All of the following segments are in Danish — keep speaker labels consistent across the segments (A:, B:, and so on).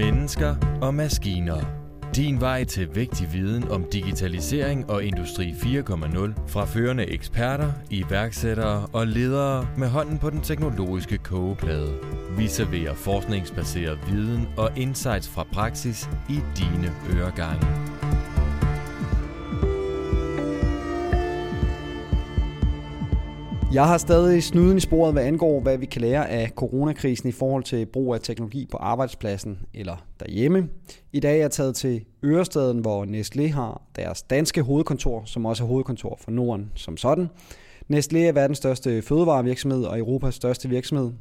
A: Mennesker og maskiner. Din vej til vigtig viden om digitalisering og industri 4.0 fra førende eksperter, iværksættere og ledere med hånden på den teknologiske kogeplade. Vi serverer forskningsbaseret viden og insights fra praksis i dine øregange.
B: Jeg har stadig snuden i sporet, hvad angår, hvad vi kan lære af coronakrisen i forhold til brug af teknologi på arbejdspladsen eller derhjemme. I dag er jeg taget til Ørestaden, hvor Nestlé har deres danske hovedkontor, som også er hovedkontor for Norden som sådan. Nestlé er verdens største fødevarevirksomhed og Europas største virksomhed.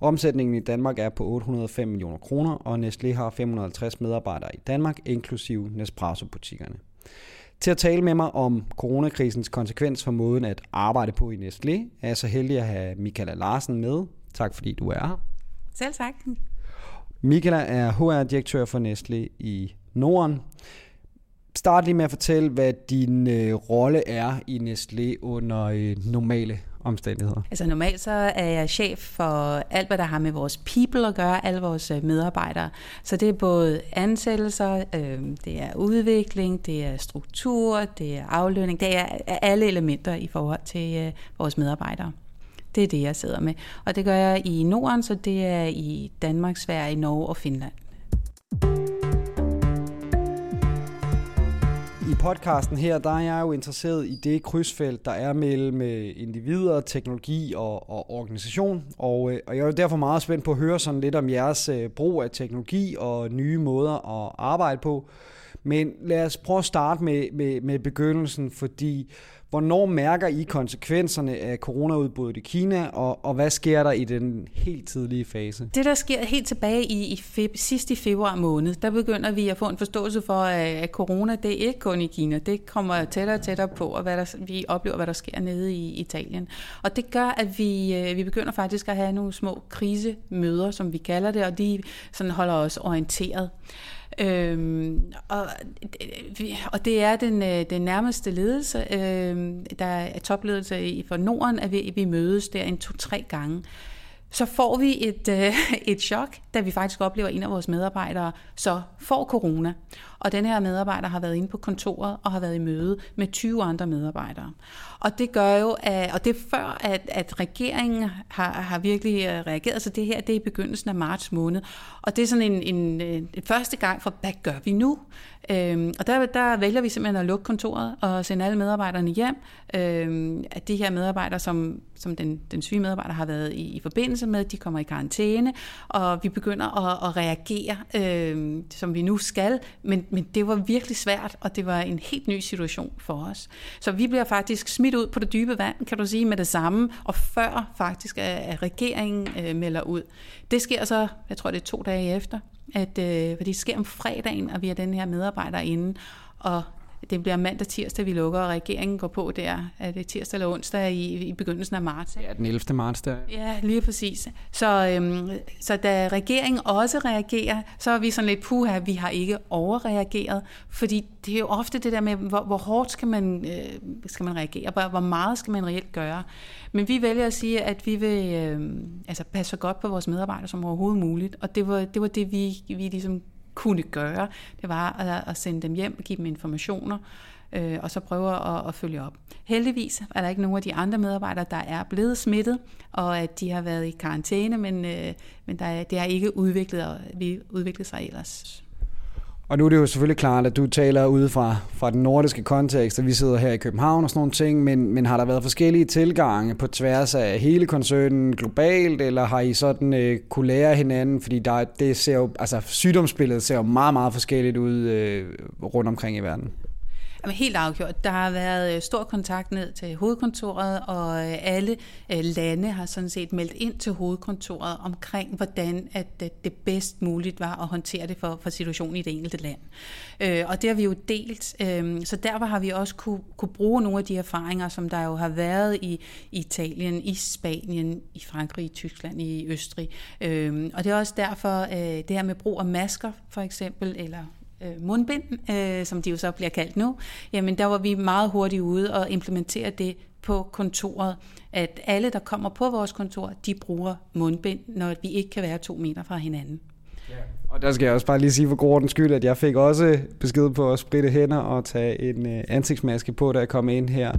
B: Omsætningen i Danmark er på 805 millioner kroner, og Nestlé har 550 medarbejdere i Danmark, inklusive Nespresso-butikkerne. Til at tale med mig om coronakrisens konsekvens for måden at arbejde på i Nestlé, er jeg så heldig at have Michaela Larsen med. Tak fordi du er her.
C: Selv tak.
B: Michaela er HR-direktør for Nestlé i Norden. Start lige med at fortælle, hvad din øh, rolle er i Nestlé under øh, normale omstændigheder?
C: Altså normalt så er jeg chef for alt, hvad der har med vores people at gøre, alle vores øh, medarbejdere. Så det er både ansættelser, øh, det er udvikling, det er struktur, det er aflønning, det er alle elementer i forhold til øh, vores medarbejdere. Det er det, jeg sidder med. Og det gør jeg i Norden, så det er i Danmark, Sverige, Norge og Finland.
B: I podcasten her, der er jeg jo interesseret i det krydsfelt, der er mellem øh, individer, teknologi og, og organisation. Og, øh, og jeg er derfor meget spændt på at høre sådan lidt om jeres øh, brug af teknologi og nye måder at arbejde på. Men lad os prøve at starte med, med, med begyndelsen, fordi Hvornår mærker I konsekvenserne af coronaudbruddet i Kina, og, og hvad sker der i den helt tidlige fase?
C: Det, der sker helt tilbage i, i feb, sidst i februar måned, der begynder vi at få en forståelse for, at corona det er ikke kun i Kina. Det kommer tættere og tættere på, og hvad der, vi oplever, hvad der sker nede i Italien. Og det gør, at vi, øh, vi begynder faktisk at have nogle små krisemøder, som vi kalder det, og de sådan holder os orienteret. Øhm, og, øh, og det er den, øh, den nærmeste ledelse, øhm, der er topledelse for Norden, at vi, vi mødes der en to-tre gange. Så får vi et, øh, et chok, da vi faktisk oplever, at en af vores medarbejdere så får corona. Og den her medarbejder har været inde på kontoret og har været i møde med 20 andre medarbejdere. Og det gør jo, at, og det er før, at, at regeringen har, har virkelig øh, reageret. Så det her, det er i begyndelsen af marts måned. Og det er sådan en, en, en første gang for, hvad gør vi nu? Øhm, og der, der vælger vi simpelthen at lukke kontoret og sende alle medarbejderne hjem. Øhm, at de her medarbejdere, som, som den, den syge medarbejder har været i, i forbindelse med, de kommer i karantæne, og vi begynder at, at reagere, øhm, som vi nu skal. Men, men det var virkelig svært, og det var en helt ny situation for os. Så vi bliver faktisk smidt ud på det dybe vand, kan du sige, med det samme, og før faktisk, at regeringen øh, melder ud. Det sker så, jeg tror det er to dage efter, at, øh, fordi det sker om fredagen, og vi har den her medarbejder inde, og det bliver mandag tirsdag, vi lukker, og regeringen går på der, er det tirsdag eller onsdag i, i begyndelsen af marts.
B: Ja, den 11. marts der.
C: Ja, lige præcis. Så, øhm, så da regeringen også reagerer, så er vi sådan lidt, puha, vi har ikke overreageret, fordi det er jo ofte det der med, hvor, hvor hårdt skal man, øh, skal man reagere, hvor, hvor meget skal man reelt gøre. Men vi vælger at sige, at vi vil øh, altså passe så godt på vores medarbejdere som overhovedet muligt, og det var det, var det vi, vi ligesom kunne gøre, det var at, at sende dem hjem give dem informationer, øh, og så prøve at, at følge op. Heldigvis er der ikke nogen af de andre medarbejdere, der er blevet smittet, og at de har været i karantæne, men, øh, men der er, det har ikke udviklet, vi udviklet sig ellers.
B: Og nu er det jo selvfølgelig klart, at du taler ud fra, fra den nordiske kontekst, og vi sidder her i København og sådan nogle ting, men, men har der været forskellige tilgange på tværs af hele koncernen globalt, eller har I sådan øh, kunne lære hinanden? Fordi der, det ser jo, altså sygdomsbilledet ser jo meget, meget forskelligt ud øh, rundt omkring i verden.
C: Jamen, helt afgjort. Der har været øh, stor kontakt ned til hovedkontoret, og øh, alle øh, lande har sådan set meldt ind til hovedkontoret omkring, hvordan at det bedst muligt var at håndtere det for, for situationen i det enkelte land. Og det har vi jo delt. Øhm, så derfor har vi også kunne, kunne bruge nogle af de erfaringer, som der jo har været i Italien, i Spanien, i Frankrig, i Tyskland, i Østrig. Øhm, og det er også derfor, det her med brug af masker for eksempel, eller øh, mundbind, øh, som de jo så bliver kaldt nu, jamen der var vi meget hurtigt ude og implementere det på kontoret, at alle, der kommer på vores kontor, de bruger mundbind, når vi ikke kan være to meter fra hinanden. Ja.
B: Og der skal jeg også bare lige sige for god skyld, at jeg fik også besked på at spritte hænder og tage en øh, ansigtsmaske på, da jeg kom ind her.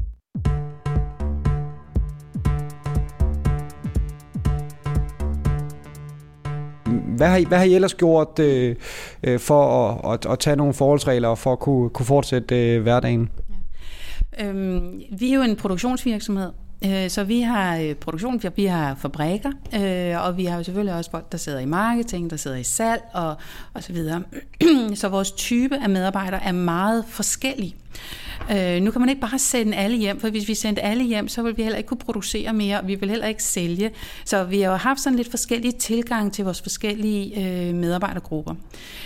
B: Hvad har, I, hvad har I ellers gjort øh, øh, for at, at, at tage nogle forholdsregler og for at kunne, kunne fortsætte øh, hverdagen?
C: Ja. Øhm, vi er jo en produktionsvirksomhed, øh, så vi har øh, produktion, vi har fabrikker, og vi har jo selvfølgelig også folk, der sidder i marketing, der sidder i salg og, og så videre. Så vores type af medarbejdere er meget forskellige. Øh, nu kan man ikke bare sende alle hjem, for hvis vi sendte alle hjem, så vil vi heller ikke kunne producere mere, og vi vil heller ikke sælge. Så vi har jo haft sådan lidt forskellige tilgang til vores forskellige øh, medarbejdergrupper.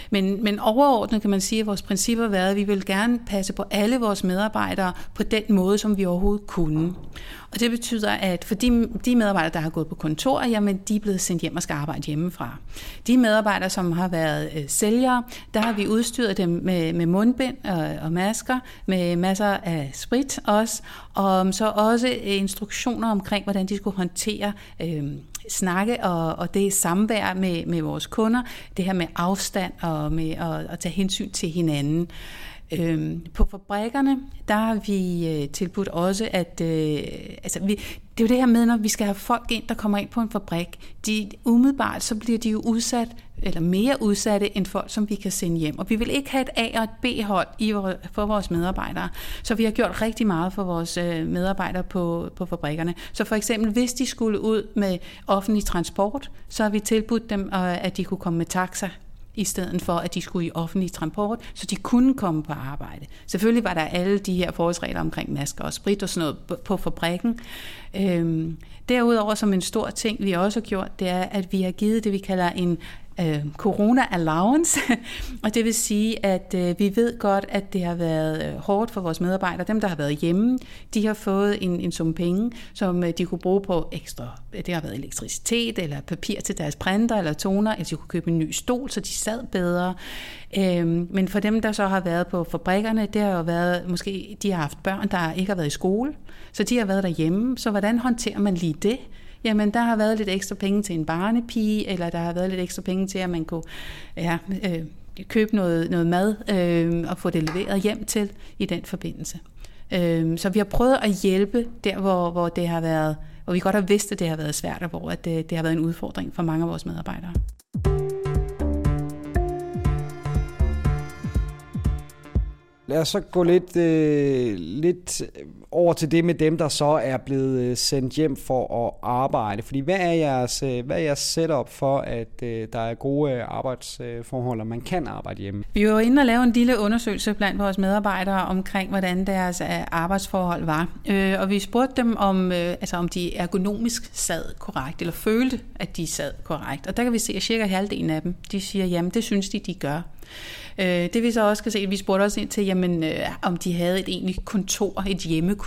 C: Men, men overordnet kan man sige, at vores princip har været, at vi vil gerne passe på alle vores medarbejdere på den måde, som vi overhovedet kunne. Og det betyder, at for de, de medarbejdere, der har gået på kontor, jamen de er blevet sendt hjem og skal arbejde hjemmefra. De medarbejdere, som har været øh, sælgere, der har vi udstyret dem med, med mundbind og, og masker, med masser af sprit også, og så også instruktioner omkring, hvordan de skulle håndtere øh, snakke og, og det samvær med, med vores kunder, det her med afstand og med at, at tage hensyn til hinanden. Øhm, på fabrikkerne, der har vi øh, tilbudt også, at øh, altså vi, det er jo det her med, når vi skal have folk ind, der kommer ind på en fabrik, de, umiddelbart så bliver de jo udsat, eller mere udsatte end folk, som vi kan sende hjem. Og vi vil ikke have et A- og et B-hold i, for vores medarbejdere. Så vi har gjort rigtig meget for vores øh, medarbejdere på, på fabrikkerne. Så for eksempel, hvis de skulle ud med offentlig transport, så har vi tilbudt dem, øh, at de kunne komme med taxa i stedet for, at de skulle i offentlig transport, så de kunne komme på arbejde. Selvfølgelig var der alle de her forholdsregler omkring masker og sprit og sådan noget på fabrikken. Øhm, derudover som en stor ting, vi også har gjort, det er, at vi har givet det, vi kalder en øh, corona allowance, og det vil sige, at øh, vi ved godt, at det har været øh, hårdt for vores medarbejdere. Dem, der har været hjemme, de har fået en, en sum penge, som øh, de kunne bruge på ekstra. Øh, det har været elektricitet, eller papir til deres printer, eller toner, eller de kunne købe en ny stol, så de sad bedre. Øh, men for dem, der så har været på fabrikkerne, det har jo været, måske de har haft børn, der ikke har været i skole, så de har været derhjemme. Så hvordan håndterer man lige det? Jamen der har været lidt ekstra penge til en barnepige, eller der har været lidt ekstra penge til, at man kunne ja, øh, købe noget, noget mad øh, og få det leveret hjem til i den forbindelse. Øh, så vi har prøvet at hjælpe der, hvor, hvor det har været, hvor vi godt har vidst, at det har været svært, og hvor at det, det har været en udfordring for mange af vores medarbejdere.
B: Lad os så gå lidt, øh, lidt over til det med dem, der så er blevet øh, sendt hjem for at arbejde. Fordi hvad er jeres, øh, hvad er jeres setup for, at øh, der er gode arbejdsforhold, og man kan arbejde hjemme?
C: Vi var inde og lave en lille undersøgelse blandt vores medarbejdere omkring, hvordan deres arbejdsforhold var. Og vi spurgte dem, om, altså, om de ergonomisk sad korrekt, eller følte, at de sad korrekt. Og der kan vi se, at cirka halvdelen af dem, de siger, jamen det synes de, de gør. Det vi så også kan se, vi spurgte også ind til, jamen, om de havde et egentligt kontor, et hjemmekontor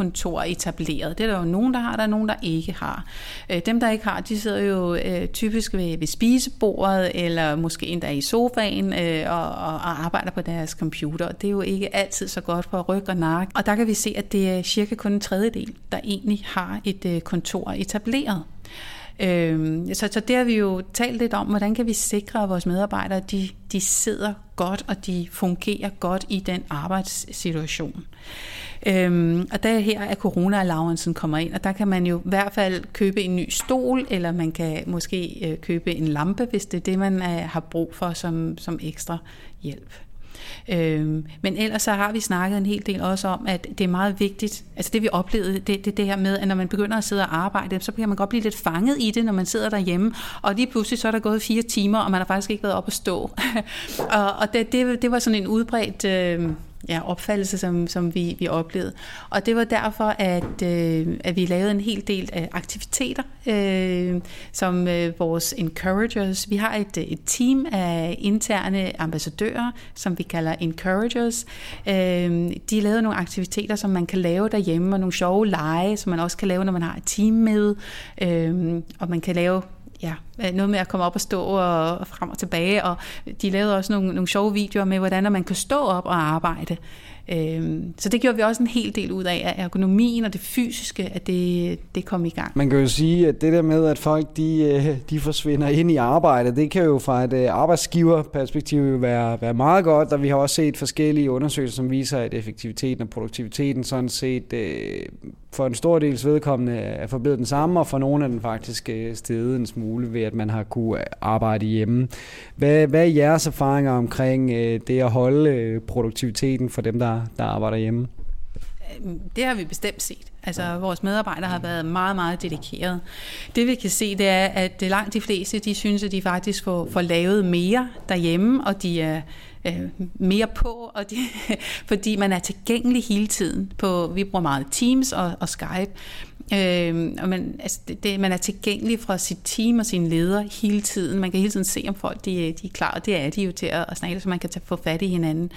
C: etableret. Det er der jo nogen, der har, der er nogen, der ikke har. Øh, dem, der ikke har, de sidder jo øh, typisk ved, ved spisebordet, eller måske endda i sofaen, øh, og, og, arbejder på deres computer. Det er jo ikke altid så godt for ryg og nakke. Og der kan vi se, at det er cirka kun en tredjedel, der egentlig har et kontor etableret. Øh, så, så det har vi jo talt lidt om, hvordan kan vi sikre, at vores medarbejdere de, de sidder godt, og de fungerer godt i den arbejdssituation. Øhm, og der her er corona allowancen kommer ind, og der kan man jo i hvert fald købe en ny stol, eller man kan måske øh, købe en lampe, hvis det er det, man øh, har brug for som, som ekstra hjælp. Øhm, men ellers så har vi snakket en hel del også om, at det er meget vigtigt, altså det vi oplevede, det, det, det her med, at når man begynder at sidde og arbejde, så kan man godt blive lidt fanget i det, når man sidder derhjemme, og lige pludselig så er der gået fire timer, og man har faktisk ikke været op at stå. og og det, det, det var sådan en udbredt... Øh, ja, opfattelse, som, som vi, vi oplevede. Og det var derfor, at, øh, at vi lavede en hel del af aktiviteter, øh, som øh, vores encouragers. Vi har et, øh, et team af interne ambassadører, som vi kalder encouragers. Øh, de lavede nogle aktiviteter, som man kan lave derhjemme, og nogle sjove lege, som man også kan lave, når man har et team med. Øh, og man kan lave ja, øh, noget med at komme op og stå og, og frem og tilbage, og de lavede også nogle, nogle sjove videoer med, hvordan man kan stå op og arbejde. Øhm, så det gjorde vi også en hel del ud af, at ergonomien og det fysiske, at det, det kom i gang.
B: Man kan jo sige, at det der med, at folk de, øh, de forsvinder ind i arbejdet, det kan jo fra et øh, arbejdsgiverperspektiv være, være meget godt, og vi har også set forskellige undersøgelser, som viser, at effektiviteten og produktiviteten sådan set øh, for en stor dels vedkommende er forbedret den samme, og for nogle af den faktisk steget en smule ved, at man har kunne arbejde hjemme. Hvad, hvad er jeres erfaringer omkring det at holde produktiviteten for dem, der, der arbejder hjemme?
C: Det har vi bestemt set. Altså, vores medarbejdere har været meget, meget dedikerede. Det vi kan se, det er, at langt de fleste, de synes, at de faktisk får, får lavet mere derhjemme, og de er øh, mere på, og de, fordi man er tilgængelig hele tiden. På, vi bruger meget Teams og, og Skype, Øh, og man, altså det, det, man er tilgængelig fra sit team og sine ledere hele tiden. Man kan hele tiden se, om folk de, øh, de er klar, og det er de jo til at, at snakke, så man kan tage, få fat i hinanden.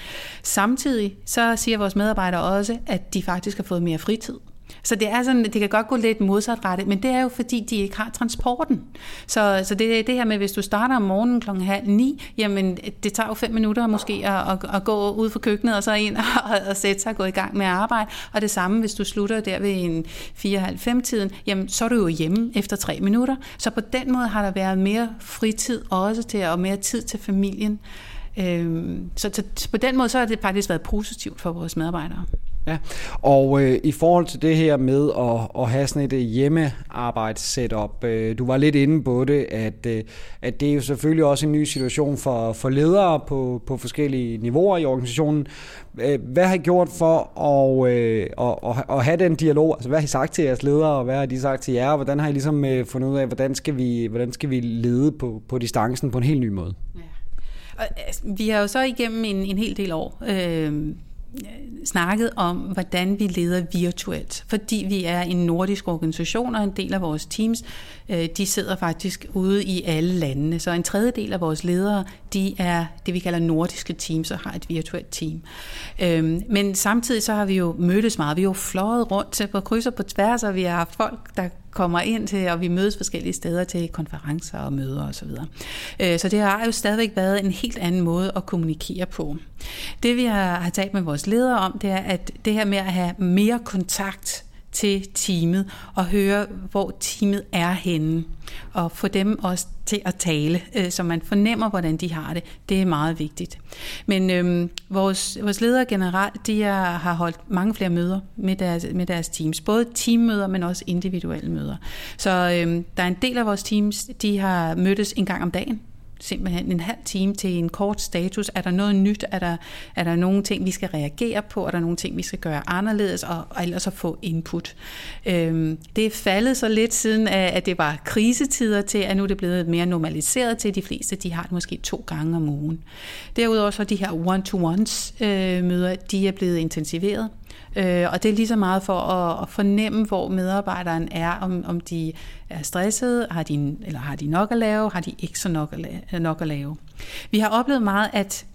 C: Samtidig så siger vores medarbejdere også, at de faktisk har fået mere fritid. Så det er sådan, det kan godt gå lidt modsatrettet, men det er jo fordi, de ikke har transporten. Så, så det er det her med, hvis du starter om morgenen klokken halv ni, jamen det tager jo fem minutter måske at, at, at gå ud for køkkenet og så ind og, og sætte sig og gå i gang med at arbejde. Og det samme, hvis du slutter der ved en 4.30 tiden, jamen så er du jo hjemme efter tre minutter. Så på den måde har der været mere fritid også til, og mere tid til familien. Øhm, så, så på den måde så har det faktisk været positivt for vores medarbejdere.
B: Ja, og øh, i forhold til det her med at, at have sådan et øh, hjemmearbejdssetup, øh, du var lidt inde på det, at, øh, at det er jo selvfølgelig også en ny situation for, for ledere på, på forskellige niveauer i organisationen. Øh, hvad har I gjort for at, øh, at, at, at have den dialog? Altså, hvad har I sagt til jeres ledere, og hvad har de sagt til jer? Hvordan har I ligesom øh, fundet ud af, hvordan skal vi, hvordan skal vi lede på, på distancen på en helt ny måde? Ja.
C: Og, altså, vi har jo så igennem en, en hel del år øh, snakket om, hvordan vi leder virtuelt. Fordi vi er en nordisk organisation, og en del af vores teams, øh, de sidder faktisk ude i alle landene. Så en tredjedel af vores ledere, de er det, vi kalder nordiske teams, og har et virtuelt team. Øhm, men samtidig så har vi jo mødtes meget. Vi har jo fløjet rundt til på kryds og på tværs, og vi har haft folk, der kommer ind til, og vi mødes forskellige steder til konferencer og møder osv. Så, øh, så det har jo stadigvæk været en helt anden måde at kommunikere på. Det vi har talt med vores ledere om, det er, at det her med at have mere kontakt til teamet og høre, hvor teamet er henne. Og få dem også til at tale, øh, så man fornemmer, hvordan de har det. Det er meget vigtigt. Men øhm, vores, vores ledere generelt, de er, har holdt mange flere møder med deres, med deres teams. Både teammøder, men også individuelle møder. Så øhm, der er en del af vores teams, de har mødtes en gang om dagen simpelthen en halv time til en kort status. Er der noget nyt? Er der, er der nogle ting, vi skal reagere på? Er der nogle ting, vi skal gøre anderledes? Og, og ellers at få input. Øhm, det er faldet så lidt siden, at det var krisetider til, at nu er det blevet mere normaliseret til de fleste. De har det måske to gange om ugen. Derudover så de her one-to-ones øh, møder, de er blevet intensiveret. Øh, og det er lige så meget for at, at fornemme, hvor medarbejderen er, om, om de er stressede, har de, eller har de nok at lave, har de ikke så nok at, lave, nok at lave. Vi har oplevet meget, at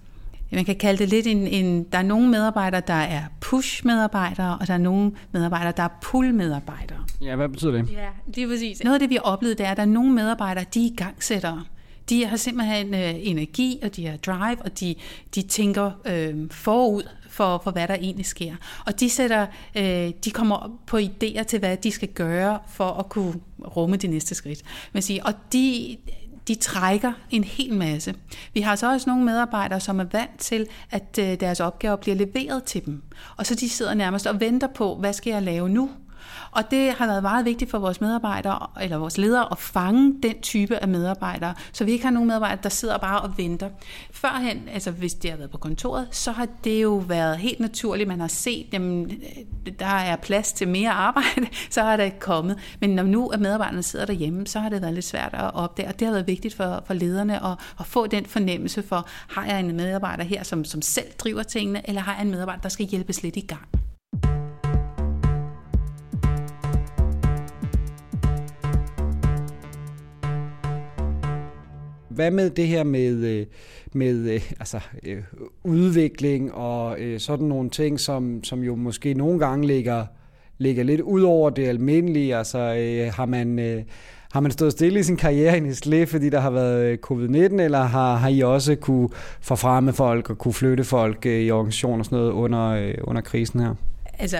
C: man kan kalde det lidt en, en der er nogle medarbejdere, der er push-medarbejdere, og der er nogle medarbejdere, der er pull-medarbejdere.
B: Ja, hvad betyder det?
C: Ja, det er præcis. Noget af det, vi har oplevet, det er, at der er nogle medarbejdere, de er igangsættere. De har simpelthen øh, energi, og de har drive, og de, de tænker øh, forud for, for, hvad der egentlig sker. Og de, sætter, øh, de kommer på idéer til, hvad de skal gøre for at kunne rumme de næste skridt. Man siger. Og de, de trækker en hel masse. Vi har så også nogle medarbejdere, som er vant til, at øh, deres opgaver bliver leveret til dem. Og så de sidder nærmest og venter på, hvad skal jeg lave nu? Og det har været meget vigtigt for vores medarbejdere, eller vores ledere, at fange den type af medarbejdere, så vi ikke har nogen medarbejdere, der sidder bare og venter. Førhen, altså hvis de har været på kontoret, så har det jo været helt naturligt, man har set, jamen, øh, der er plads til mere arbejde, så har det kommet. Men når nu er medarbejderne sidder derhjemme, så har det været lidt svært at opdage, og det har været vigtigt for, for lederne at, at få den fornemmelse for, har jeg en medarbejder her, som, som selv driver tingene, eller har jeg en medarbejder, der skal hjælpes lidt i gang?
B: Hvad med det her med, øh, med øh, altså, øh, udvikling og sådan nogle ting, som, som jo måske nogle gange ligger, ligger lidt ud over det almindelige? Altså har man Har man stået stille i sin karriere i Nestlé, fordi der har været covid-19, eller har, har I også kunne forfremme folk og kunne flytte folk i organisationer og sådan noget under, under krisen her?
C: Altså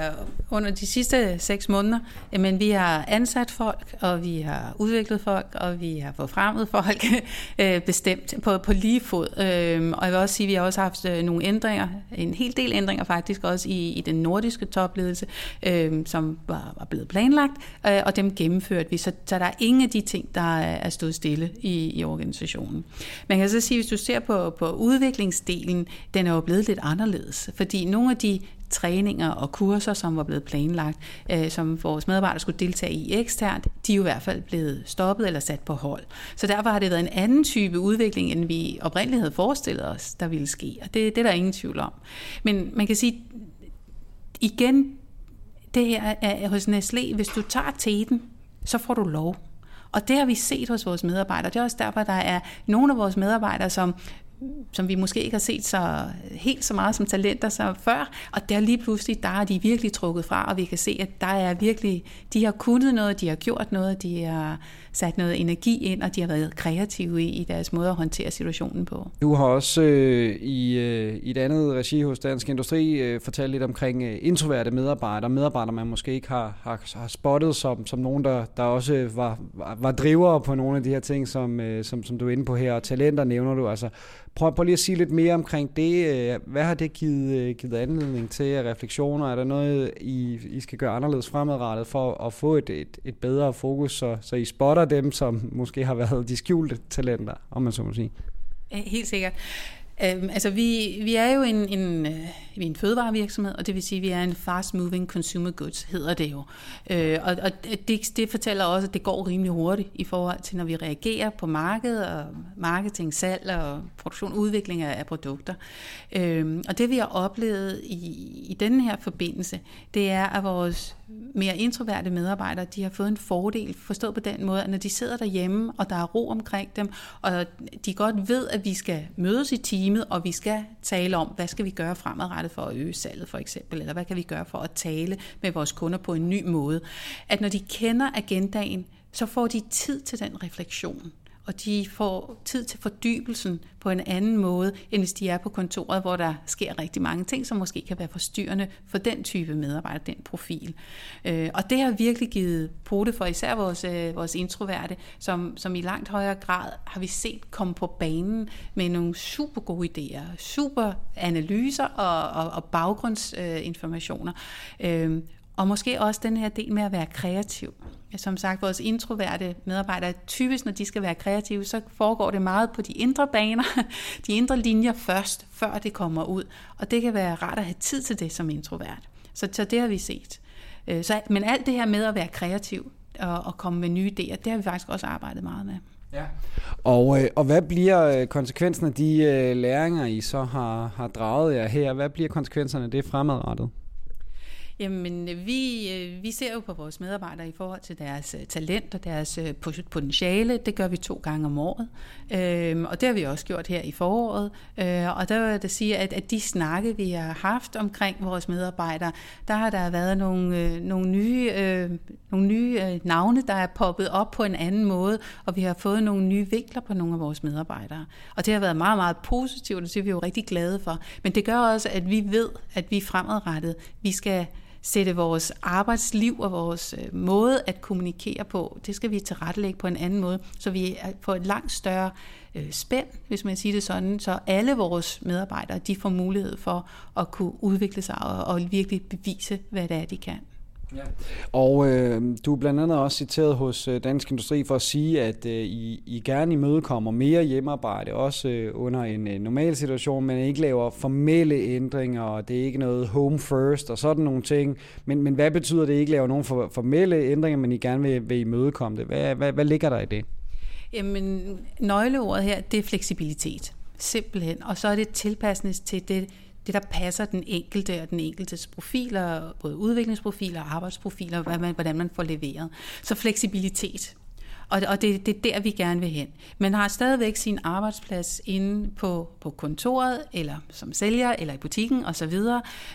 C: under de sidste seks måneder, jamen vi har ansat folk, og vi har udviklet folk, og vi har forfremmet folk øh, bestemt på, på lige fod. Øhm, og jeg vil også sige, at vi har også haft øh, nogle ændringer, en hel del ændringer faktisk også i, i den nordiske topledelse, øhm, som var, var blevet planlagt, øh, og dem gennemførte vi. Så, så der er ingen af de ting, der er stået stille i, i organisationen. Man kan så sige, hvis du ser på, på udviklingsdelen, den er jo blevet lidt anderledes, fordi nogle af de træninger og kurser, som var blevet planlagt, øh, som vores medarbejdere skulle deltage i eksternt, de er jo i hvert fald blevet stoppet eller sat på hold. Så derfor har det været en anden type udvikling, end vi oprindeligt havde forestillet os, der ville ske. Og det, det er der ingen tvivl om. Men man kan sige, igen, det her er hos Nestlé, hvis du tager teten, så får du lov. Og det har vi set hos vores medarbejdere. Det er også derfor, der er nogle af vores medarbejdere, som som vi måske ikke har set så helt så meget som talenter så før, og der lige pludselig, der er de virkelig trukket fra, og vi kan se, at der er virkelig, de har kunnet noget, de har gjort noget, de har sat noget energi ind, og de har været kreative i, i deres måde at håndtere situationen på.
B: Du har også øh, i, øh, i et andet regi hos Dansk Industri øh, fortalt lidt omkring øh, introverte medarbejdere, medarbejdere man måske ikke har, har, har spottet som, som nogen, der, der også var, var, var drivere på nogle af de her ting, som, øh, som, som du er inde på her, og talenter nævner du, altså Prøv, prøv lige at sige lidt mere omkring det. Øh, hvad har det givet, øh, givet anledning til af refleksioner? Er der noget, I, I skal gøre anderledes fremadrettet for at få et, et, et bedre fokus, så, så I spotter dem, som måske har været de skjulte talenter, om man så må sige?
C: Helt sikkert. Øhm, altså vi, vi er jo en, en, øh, en fødevarevirksomhed, og det vil sige, at vi er en fast moving consumer goods, hedder det jo. Øh, og og det, det fortæller også, at det går rimelig hurtigt i forhold til, når vi reagerer på markedet og marketing, salg og produktion, udvikling af, af produkter. Øh, og det vi har oplevet i, i denne her forbindelse, det er, at vores mere introverte medarbejdere, de har fået en fordel, forstået på den måde, at når de sidder derhjemme, og der er ro omkring dem, og de godt ved, at vi skal mødes i teamet, og vi skal tale om, hvad skal vi gøre fremadrettet for at øge salget for eksempel, eller hvad kan vi gøre for at tale med vores kunder på en ny måde. At når de kender agendaen, så får de tid til den refleksion og de får tid til fordybelsen på en anden måde, end hvis de er på kontoret, hvor der sker rigtig mange ting, som måske kan være forstyrrende for den type medarbejder, den profil. Øh, og det har virkelig givet pote for især vores, øh, vores introverte, som, som i langt højere grad har vi set komme på banen med nogle super gode idéer, super analyser og, og, og baggrundsinformationer. Øh, og måske også den her del med at være kreativ. Som sagt, vores introverte medarbejdere, typisk når de skal være kreative, så foregår det meget på de indre baner, de indre linjer først, før det kommer ud. Og det kan være rart at have tid til det som introvert. Så, så det har vi set. Øh, så, men alt det her med at være kreativ og, og komme med nye idéer, det har vi faktisk også arbejdet meget med.
B: Ja. Og, øh, og hvad bliver øh, konsekvensen af de læringer, I så har, har draget jer her? Hvad bliver konsekvenserne af det fremadrettet?
C: Jamen, øh, vi, øh, vi ser jo på vores medarbejdere i forhold til deres øh, talent og deres potentiale. Det gør vi to gange om året. Øhm, og det har vi også gjort her i foråret. Og der vil jeg da sige, at, at de snakke, vi har haft omkring vores medarbejdere, der har der været nogle, nogle nye, nogle nye navne, der er poppet op på en anden måde, og vi har fået nogle nye vinkler på nogle af vores medarbejdere. Og det har været meget, meget positivt, og det er vi jo rigtig glade for. Men det gør også, at vi ved, at vi fremadrettet, vi skal sætte vores arbejdsliv og vores øh, måde at kommunikere på, det skal vi tilrettelægge på en anden måde, så vi får et langt større øh, spænd, hvis man siger det sådan, så alle vores medarbejdere, de får mulighed for at kunne udvikle sig og, og virkelig bevise, hvad det er, de kan.
B: Ja. Og øh, du er blandt andet også citeret hos øh, Dansk Industri for at sige, at øh, I, I gerne imødekommer mere hjemmearbejde, også øh, under en øh, normal situation, men ikke laver formelle ændringer, og det er ikke noget home first og sådan nogle ting. Men, men hvad betyder det, at I ikke laver nogen for, formelle ændringer, men I gerne vil, vil imødekomme det? Hvad, hvad, hvad ligger der i det?
C: Jamen, nøgleordet her, det er fleksibilitet. Simpelthen. Og så er det tilpasning til det, det, der passer den enkelte og den enkeltes profiler, både udviklingsprofiler og arbejdsprofiler, hvordan man, hvordan man får leveret. Så fleksibilitet. Og, og det, det er der, vi gerne vil hen. Man har stadigvæk sin arbejdsplads inde på, på kontoret, eller som sælger, eller i butikken osv.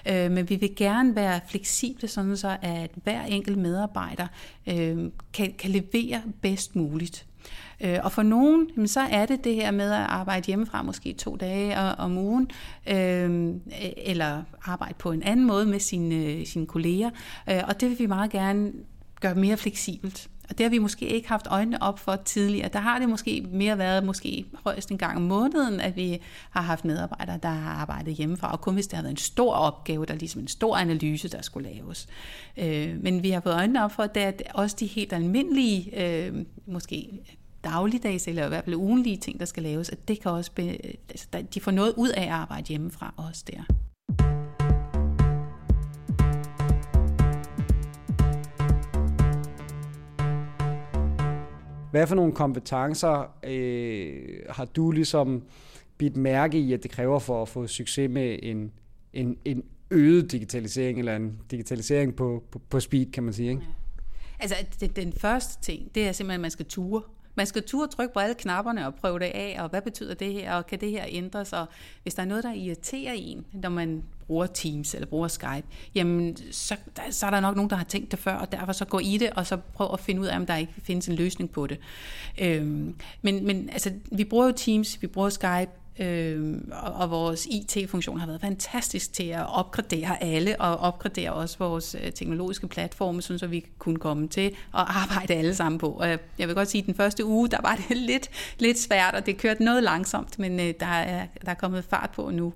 C: Øh, men vi vil gerne være fleksible, sådan så at hver enkelt medarbejder øh, kan, kan levere bedst muligt. Øh, og for nogen, jamen, så er det det her med at arbejde hjemmefra måske to dage om ugen, øh, eller arbejde på en anden måde med sine, øh, sine kolleger. Øh, og det vil vi meget gerne gøre mere fleksibelt. Og det har vi måske ikke haft øjnene op for tidligere. Der har det måske mere været måske højst en gang om måneden, at vi har haft medarbejdere, der har arbejdet hjemmefra, og kun hvis det har været en stor opgave, der er ligesom en stor analyse, der skulle laves. Øh, men vi har fået øjnene op for, at det at også de helt almindelige, øh, måske dagligdags eller i hvert fald ugenlige ting, der skal laves, at det kan også be, altså, de får noget ud af at arbejde hjemmefra også der.
B: Hvad for nogle kompetencer øh, har du ligesom bidt mærke i, at det kræver for at få succes med en, en, en øget digitalisering, eller en digitalisering på, på, på speed, kan man sige, ikke? Ja.
C: Altså, den første ting, det er simpelthen, at man skal ture. Man skal turde trykke på alle knapperne og prøve det af, og hvad betyder det her, og kan det her ændres, og hvis der er noget, der irriterer en, når man bruger Teams eller bruger Skype, jamen så, der, så er der nok nogen, der har tænkt det før, og derfor så gå i det, og så prøv at finde ud af, om der ikke findes en løsning på det. Øhm, men, men altså, vi bruger jo Teams, vi bruger Skype, Øh, og, og vores IT-funktion har været fantastisk til at opgradere alle, og opgradere også vores øh, teknologiske platforme, så vi kunne komme til at arbejde alle sammen på. Og jeg vil godt sige, at den første uge, der var det lidt, lidt svært, og det kørte noget langsomt, men øh, der, er, der er kommet fart på nu.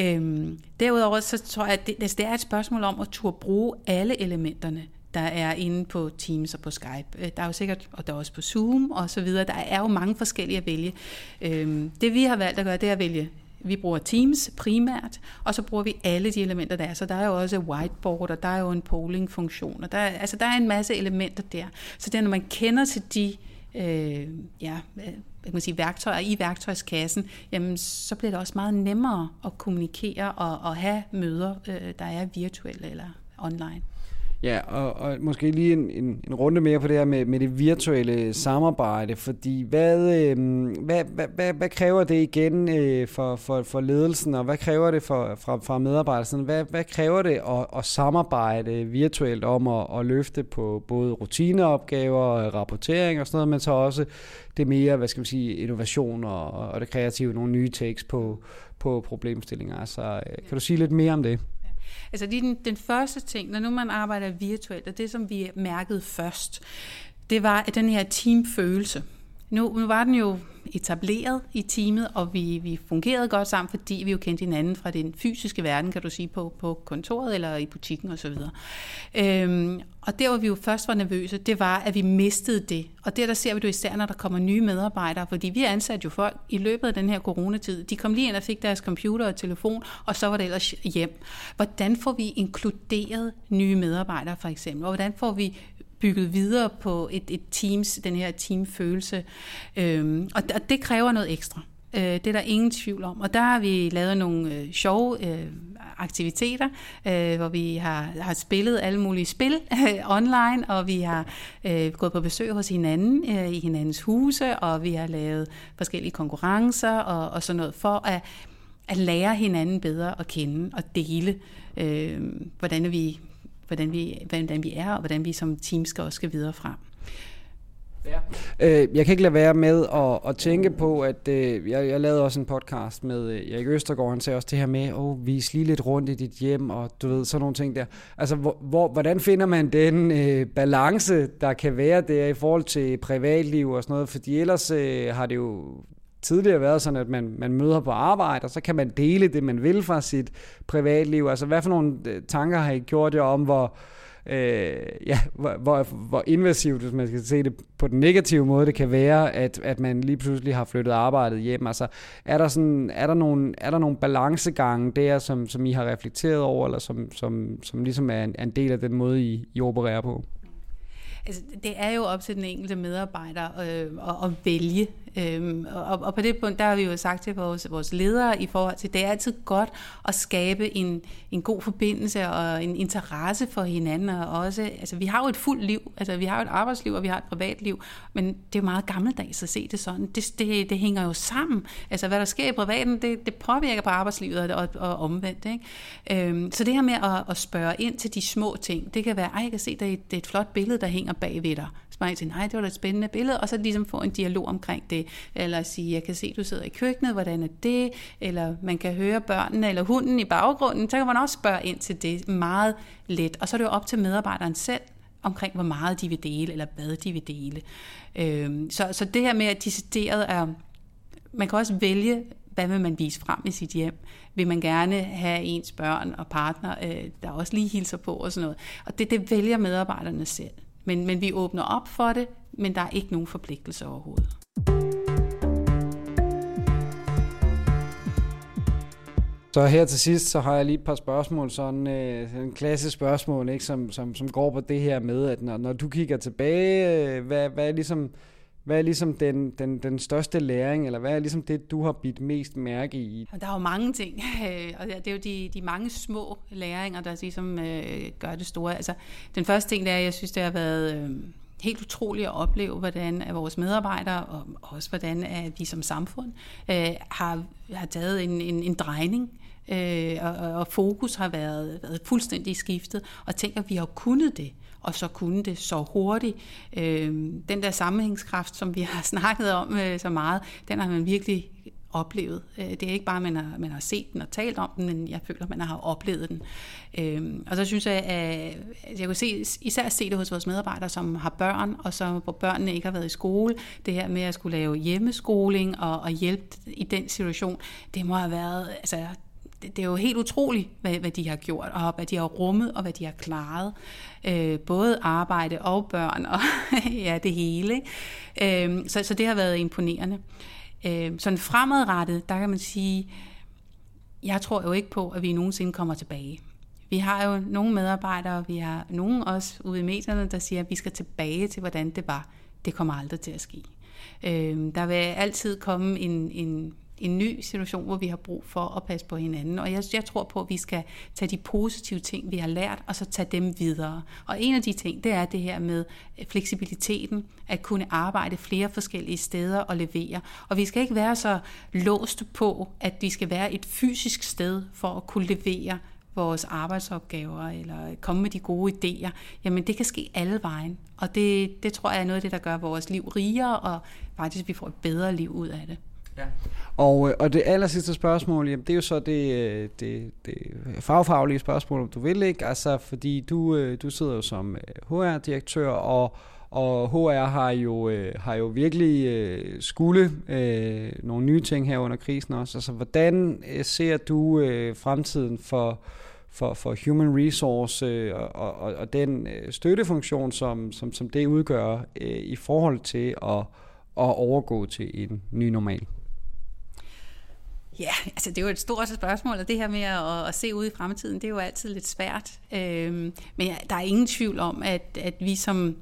C: Øhm, derudover så tror jeg, at det, altså, det er et spørgsmål om at turde bruge alle elementerne der er inde på Teams og på Skype. Øh, der er jo sikkert, og der er også på Zoom og så videre, der er jo mange forskellige at vælge. Øhm, det vi har valgt at gøre, det er at vælge vi bruger Teams primært, og så bruger vi alle de elementer, der er. Så der er jo også whiteboard, og der er jo en polling-funktion, og der, er, altså der er en masse elementer der. Så det er, når man kender til de øh, ja, jeg kan man sige, værktøjer i værktøjskassen, jamen, så bliver det også meget nemmere at kommunikere og, og have møder, øh, der er virtuelle eller online.
B: Ja, og, og måske lige en, en, en runde mere på det her med, med det virtuelle samarbejde, fordi hvad, øh, hvad, hvad, hvad, hvad kræver det igen øh, for, for, for ledelsen, og hvad kræver det for, fra, fra medarbejderne? Hvad, hvad kræver det at, at samarbejde virtuelt om at, at løfte på både rutineopgaver, rapportering og sådan noget, men så også det mere, hvad skal man sige, innovation og, og det kreative, nogle nye takes på, på problemstillinger. Altså, øh, kan du sige lidt mere om det?
C: Altså lige den, den første ting, når nu man arbejder virtuelt, og det som vi mærkede først, det var at den her teamfølelse. Nu, nu var den jo etableret i teamet, og vi, vi fungerede godt sammen, fordi vi jo kendte hinanden fra den fysiske verden, kan du sige, på, på kontoret eller i butikken osv. Øhm, og der, hvor vi jo først var nervøse, det var, at vi mistede det. Og det, der ser vi jo især, når der kommer nye medarbejdere, fordi vi ansatte jo folk i løbet af den her coronatid. De kom lige ind og fik deres computer og telefon, og så var det ellers hjem. Hvordan får vi inkluderet nye medarbejdere, for eksempel? Og hvordan får vi bygget videre på et, et teams, den her teamfølelse. Øhm, og, og det kræver noget ekstra. Øh, det er der ingen tvivl om. Og der har vi lavet nogle øh, sjove øh, aktiviteter, øh, hvor vi har, har spillet alle mulige spil øh, online, og vi har øh, gået på besøg hos hinanden øh, i hinandens huse, og vi har lavet forskellige konkurrencer og, og sådan noget for at, at lære hinanden bedre at kende og dele, øh, hvordan vi hvordan vi, hvordan vi er, og hvordan vi som team skal også skal videre frem.
B: Ja. Øh, jeg kan ikke lade være med at, at tænke på, at øh, jeg, jeg lavede også en podcast med øh, Erik Østergaard, han sagde også det her med, at oh, vise lige lidt rundt i dit hjem, og du ved, sådan nogle ting der. Altså, hvor, hvor, hvordan finder man den øh, balance, der kan være der i forhold til privatliv og sådan noget? Fordi ellers øh, har det jo tidligere været sådan, at man, man møder på arbejde, og så kan man dele det, man vil fra sit privatliv. Altså, hvad for nogle øh, tanker har I gjort jer om, hvor, øh, ja, hvor, hvor, hvor invasivt, hvis man skal se det på den negative måde, det kan være, at, at man lige pludselig har flyttet arbejdet hjem. Altså, er der, sådan, er der, nogle, er der nogle balancegange der, som, som I har reflekteret over, eller som, som, som ligesom er en, en del af den måde, I, I opererer på?
C: Altså, det er jo op til den enkelte medarbejder øh, at, at vælge, Øhm, og, og på det punkt, der har vi jo sagt til vores, vores ledere i forhold til, det er altid godt at skabe en, en god forbindelse og en interesse for hinanden. Og også, altså, vi har jo et fuldt liv, altså vi har jo et arbejdsliv, og vi har et privatliv, men det er jo meget gammeldags at se det sådan. Det, det, det hænger jo sammen. Altså hvad der sker i privaten, det, det påvirker på arbejdslivet og, og, og omvendt. Ikke? Øhm, så det her med at, at spørge ind til de små ting, det kan være, ej, jeg kan se, det er et, det er et flot billede, der hænger bagved dig spørge til, nej, det var da et spændende billede, og så ligesom få en dialog omkring det, eller sige, jeg kan se, du sidder i køkkenet, hvordan er det, eller man kan høre børnene eller hunden i baggrunden, så kan man også spørge ind til det meget let, og så er det jo op til medarbejderen selv, omkring, hvor meget de vil dele, eller hvad de vil dele. Øhm, så, så det her med, at decideret er, man kan også vælge, hvad vil man vise frem i sit hjem? Vil man gerne have ens børn og partner, øh, der også lige hilser på og sådan noget? Og det, det vælger medarbejderne selv. Men, men vi åbner op for det, men der er ikke nogen forpligtelse overhovedet.
B: Så her til sidst, så har jeg lige et par spørgsmål, sådan øh, en klassisk spørgsmål, ikke, som, som, som går på det her med, at når, når du kigger tilbage, øh, hvad, hvad er ligesom, hvad er ligesom den, den, den største læring, eller hvad er ligesom det, du har bidt mest mærke i?
C: Der er jo mange ting, og det er jo de, de mange små læringer, der ligesom øh, gør det store. Altså, den første ting, det er, jeg synes, det har været... Øh, helt utroligt at opleve, hvordan at vores medarbejdere, og også hvordan at vi som samfund, øh, har, har taget en, en, en drejning, øh, og, og fokus har været, været fuldstændig skiftet, og tænker, at vi har kunnet det og så kunne det så hurtigt. Øh, den der sammenhængskraft, som vi har snakket om øh, så meget, den har man virkelig oplevet. Øh, det er ikke bare, at man har, man har set den og talt om den, men jeg føler, at man har oplevet den. Øhm, og så synes jeg, at jeg kunne se, især se det hos vores medarbejdere, som har børn, og så, hvor børnene ikke har været i skole. Det her med at skulle lave hjemmeskoling og, og hjælpe i den situation, det må have været, altså det, det er jo helt utroligt, hvad, hvad de har gjort, og hvad de har rummet, og hvad de har klaret. Øh, både arbejde og børn, og ja, det hele. Ikke? Øh, så, så det har været imponerende. Øh, sådan fremadrettet, der kan man sige, jeg tror jo ikke på, at vi nogensinde kommer tilbage. Vi har jo nogle medarbejdere, vi har nogen også ude i medierne, der siger, at vi skal tilbage til, hvordan det var. Det kommer aldrig til at ske. Øh, der vil altid komme en, en en ny situation, hvor vi har brug for at passe på hinanden. Og jeg, jeg tror på, at vi skal tage de positive ting, vi har lært, og så tage dem videre. Og en af de ting, det er det her med fleksibiliteten, at kunne arbejde flere forskellige steder og levere. Og vi skal ikke være så låst på, at vi skal være et fysisk sted for at kunne levere vores arbejdsopgaver eller komme med de gode idéer, jamen det kan ske alle vejen. Og det, det tror jeg er noget af det, der gør vores liv rigere, og faktisk vi får et bedre liv ud af det. Ja.
B: Og, øh, og det aller sidste spørgsmål, jamen, det er jo så det, øh, det, det fagfaglige spørgsmål, om du vil ikke, altså fordi du, øh, du sidder jo som HR-direktør, og, og HR har jo, har jo virkelig skulle øh, nogle nye ting her under krisen også. Altså hvordan ser du øh, fremtiden for, for, for human resource øh, og, og, og den øh, støttefunktion, som, som, som det udgør øh, i forhold til at, at overgå til en ny normal?
C: Ja, altså det er jo et stort spørgsmål, og det her med at, at se ud i fremtiden, det er jo altid lidt svært. Øhm, men ja, der er ingen tvivl om, at, at vi som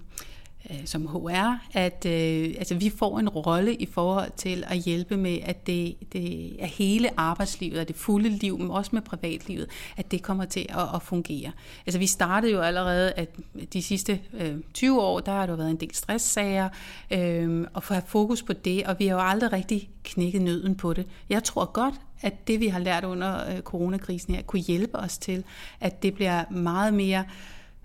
C: Øh, som HR, at øh, altså, vi får en rolle i forhold til at hjælpe med, at det, det er hele arbejdslivet og det fulde liv, men også med privatlivet, at det kommer til at, at fungere. Altså vi startede jo allerede, at de sidste øh, 20 år, der har der været en del stresssager, øh, og få have fokus på det, og vi har jo aldrig rigtig knækket nøden på det. Jeg tror godt, at det vi har lært under øh, coronakrisen her, kunne hjælpe os til, at det bliver meget mere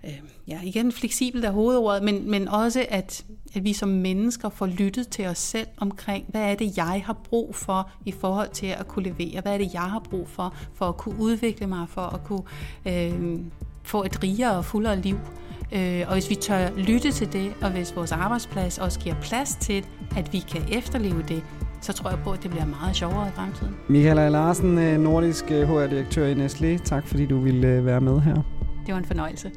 C: øh, ja, igen fleksibelt er hovedordet, men, men også at, at vi som mennesker får lyttet til os selv omkring, hvad er det, jeg har brug for i forhold til at kunne levere? Hvad er det, jeg har brug for, for at kunne udvikle mig, for at kunne øh, få et rigere og fuldere liv? Øh, og hvis vi tør lytte til det, og hvis vores arbejdsplads også giver plads til, at vi kan efterleve det, så tror jeg på, at det bliver meget sjovere i fremtiden.
B: Michael Larsen, øh, nordisk HR-direktør øh, i Nestlé. Tak fordi du ville øh, være med her.
C: Det var en fornøjelse.